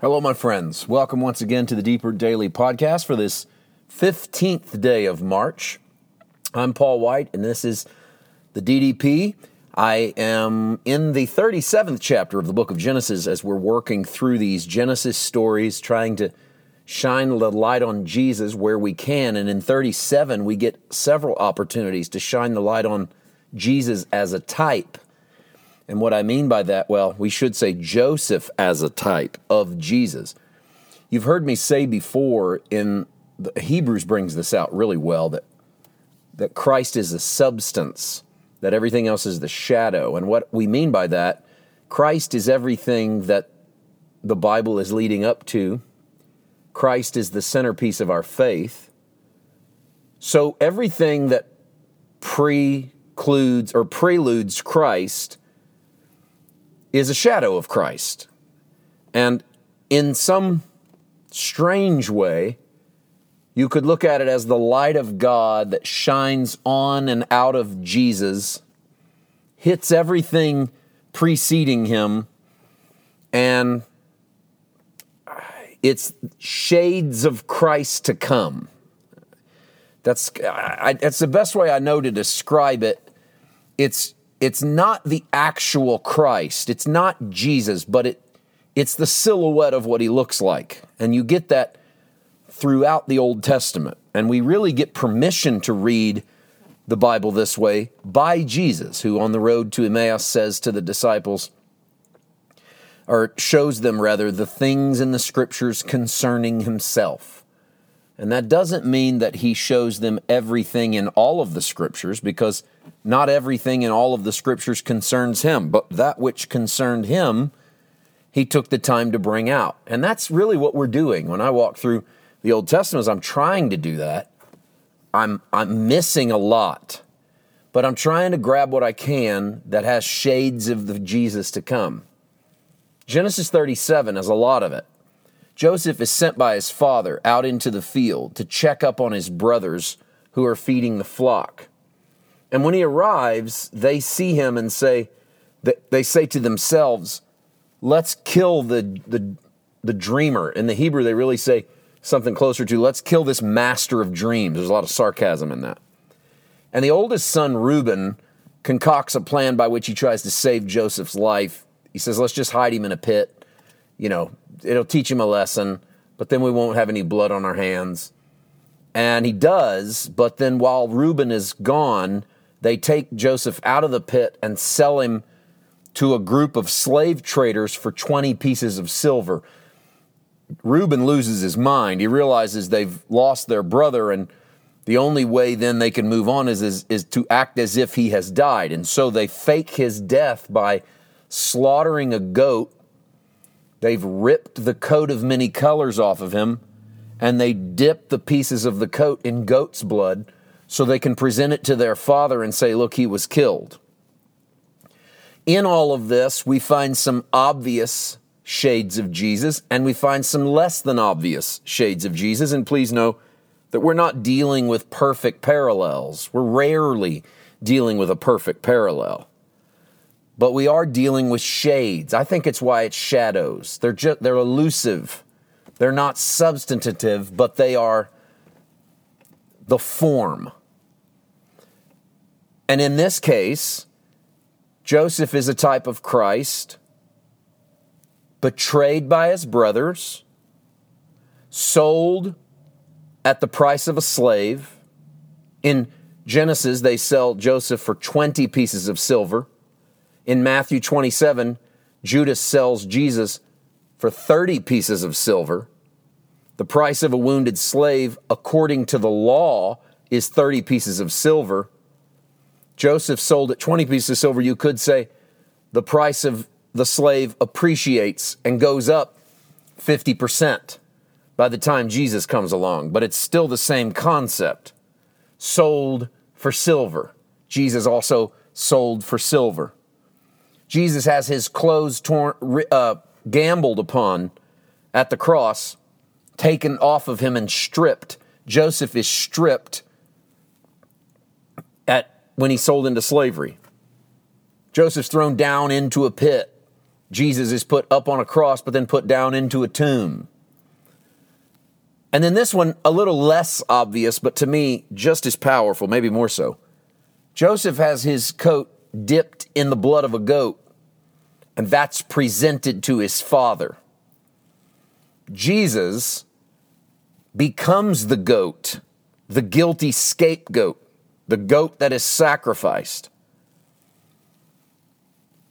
Hello, my friends. Welcome once again to the Deeper Daily Podcast for this 15th day of March. I'm Paul White, and this is the DDP. I am in the 37th chapter of the book of Genesis as we're working through these Genesis stories, trying to shine the light on Jesus where we can. And in 37, we get several opportunities to shine the light on Jesus as a type and what I mean by that, well, we should say Joseph as a type of Jesus. You've heard me say before in the, Hebrews brings this out really well that that Christ is the substance, that everything else is the shadow. And what we mean by that, Christ is everything that the Bible is leading up to. Christ is the centerpiece of our faith. So everything that precludes or preludes Christ is a shadow of Christ. And in some strange way, you could look at it as the light of God that shines on and out of Jesus, hits everything preceding him, and it's shades of Christ to come. That's, I, that's the best way I know to describe it. It's it's not the actual Christ. It's not Jesus, but it it's the silhouette of what he looks like. And you get that throughout the Old Testament. And we really get permission to read the Bible this way by Jesus, who on the road to Emmaus says to the disciples, or shows them rather, the things in the scriptures concerning himself. And that doesn't mean that he shows them everything in all of the scriptures, because not everything in all of the scriptures concerns him, but that which concerned him, he took the time to bring out. And that's really what we're doing. When I walk through the Old Testament, I'm trying to do that. I'm, I'm missing a lot, but I'm trying to grab what I can that has shades of the Jesus to come. Genesis 37 has a lot of it. Joseph is sent by his father out into the field to check up on his brothers who are feeding the flock. And when he arrives, they see him and say, they say to themselves, let's kill the, the, the dreamer. In the Hebrew, they really say something closer to, let's kill this master of dreams. There's a lot of sarcasm in that. And the oldest son, Reuben, concocts a plan by which he tries to save Joseph's life. He says, let's just hide him in a pit you know, it'll teach him a lesson, but then we won't have any blood on our hands. And he does, but then while Reuben is gone, they take Joseph out of the pit and sell him to a group of slave traders for 20 pieces of silver. Reuben loses his mind. He realizes they've lost their brother, and the only way then they can move on is, is, is to act as if he has died. And so they fake his death by slaughtering a goat They've ripped the coat of many colors off of him, and they dip the pieces of the coat in goat's blood so they can present it to their father and say, Look, he was killed. In all of this, we find some obvious shades of Jesus, and we find some less than obvious shades of Jesus. And please know that we're not dealing with perfect parallels. We're rarely dealing with a perfect parallel but we are dealing with shades. I think it's why it's shadows. They're just they're elusive. They're not substantive, but they are the form. And in this case, Joseph is a type of Christ, betrayed by his brothers, sold at the price of a slave. In Genesis, they sell Joseph for 20 pieces of silver. In Matthew 27, Judas sells Jesus for 30 pieces of silver. The price of a wounded slave, according to the law, is 30 pieces of silver. Joseph sold at 20 pieces of silver. You could say the price of the slave appreciates and goes up 50% by the time Jesus comes along, but it's still the same concept. Sold for silver. Jesus also sold for silver. Jesus has his clothes torn, uh, gambled upon at the cross, taken off of him and stripped. Joseph is stripped at when he's sold into slavery. Joseph's thrown down into a pit Jesus is put up on a cross, but then put down into a tomb. And then this one, a little less obvious, but to me, just as powerful, maybe more so. Joseph has his coat dipped in the blood of a goat, and that's presented to his father. Jesus becomes the goat, the guilty scapegoat, the goat that is sacrificed.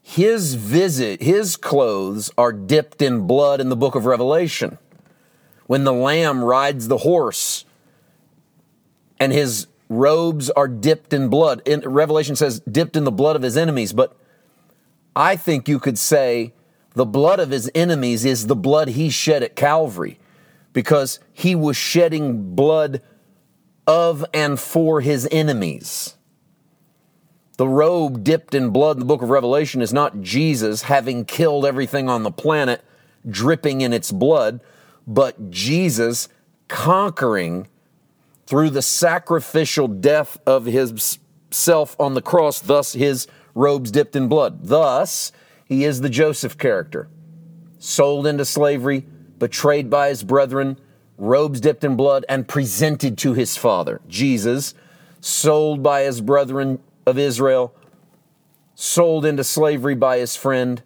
His visit, his clothes are dipped in blood in the book of Revelation. When the lamb rides the horse and his robes are dipped in blood. In, Revelation says dipped in the blood of his enemies, but I think you could say the blood of his enemies is the blood he shed at Calvary because he was shedding blood of and for his enemies. The robe dipped in blood in the book of Revelation is not Jesus having killed everything on the planet, dripping in its blood, but Jesus conquering through the sacrificial death of himself on the cross, thus his robes dipped in blood. Thus, he is the Joseph character. Sold into slavery, betrayed by his brethren, robes dipped in blood, and presented to his father. Jesus, sold by his brethren of Israel, sold into slavery by his friend,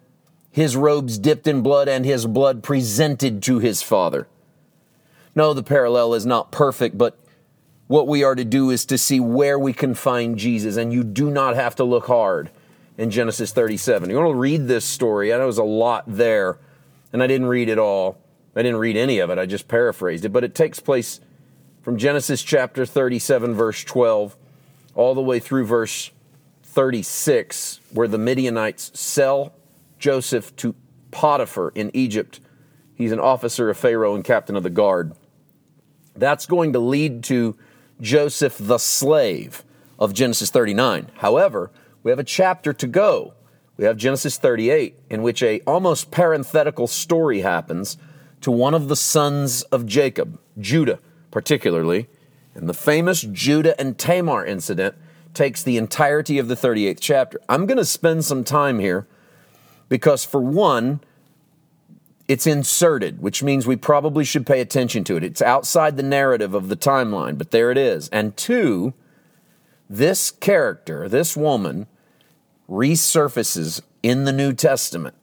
his robes dipped in blood, and his blood presented to his father. No, the parallel is not perfect, but what we are to do is to see where we can find Jesus, and you do not have to look hard in Genesis 37. You want to read this story. I know there's a lot there, and I didn't read it all. I didn't read any of it, I just paraphrased it, but it takes place from Genesis chapter 37, verse 12, all the way through verse 36, where the Midianites sell Joseph to Potiphar in Egypt. He's an officer of Pharaoh and captain of the guard. That's going to lead to Joseph the slave of Genesis 39. However, we have a chapter to go. We have Genesis 38 in which a almost parenthetical story happens to one of the sons of Jacob, Judah particularly, and the famous Judah and Tamar incident takes the entirety of the 38th chapter. I'm going to spend some time here because for one, it's inserted, which means we probably should pay attention to it. It's outside the narrative of the timeline, but there it is. And two, this character, this woman, resurfaces in the New Testament.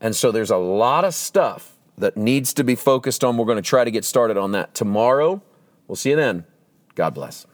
And so there's a lot of stuff that needs to be focused on. We're going to try to get started on that tomorrow. We'll see you then. God bless.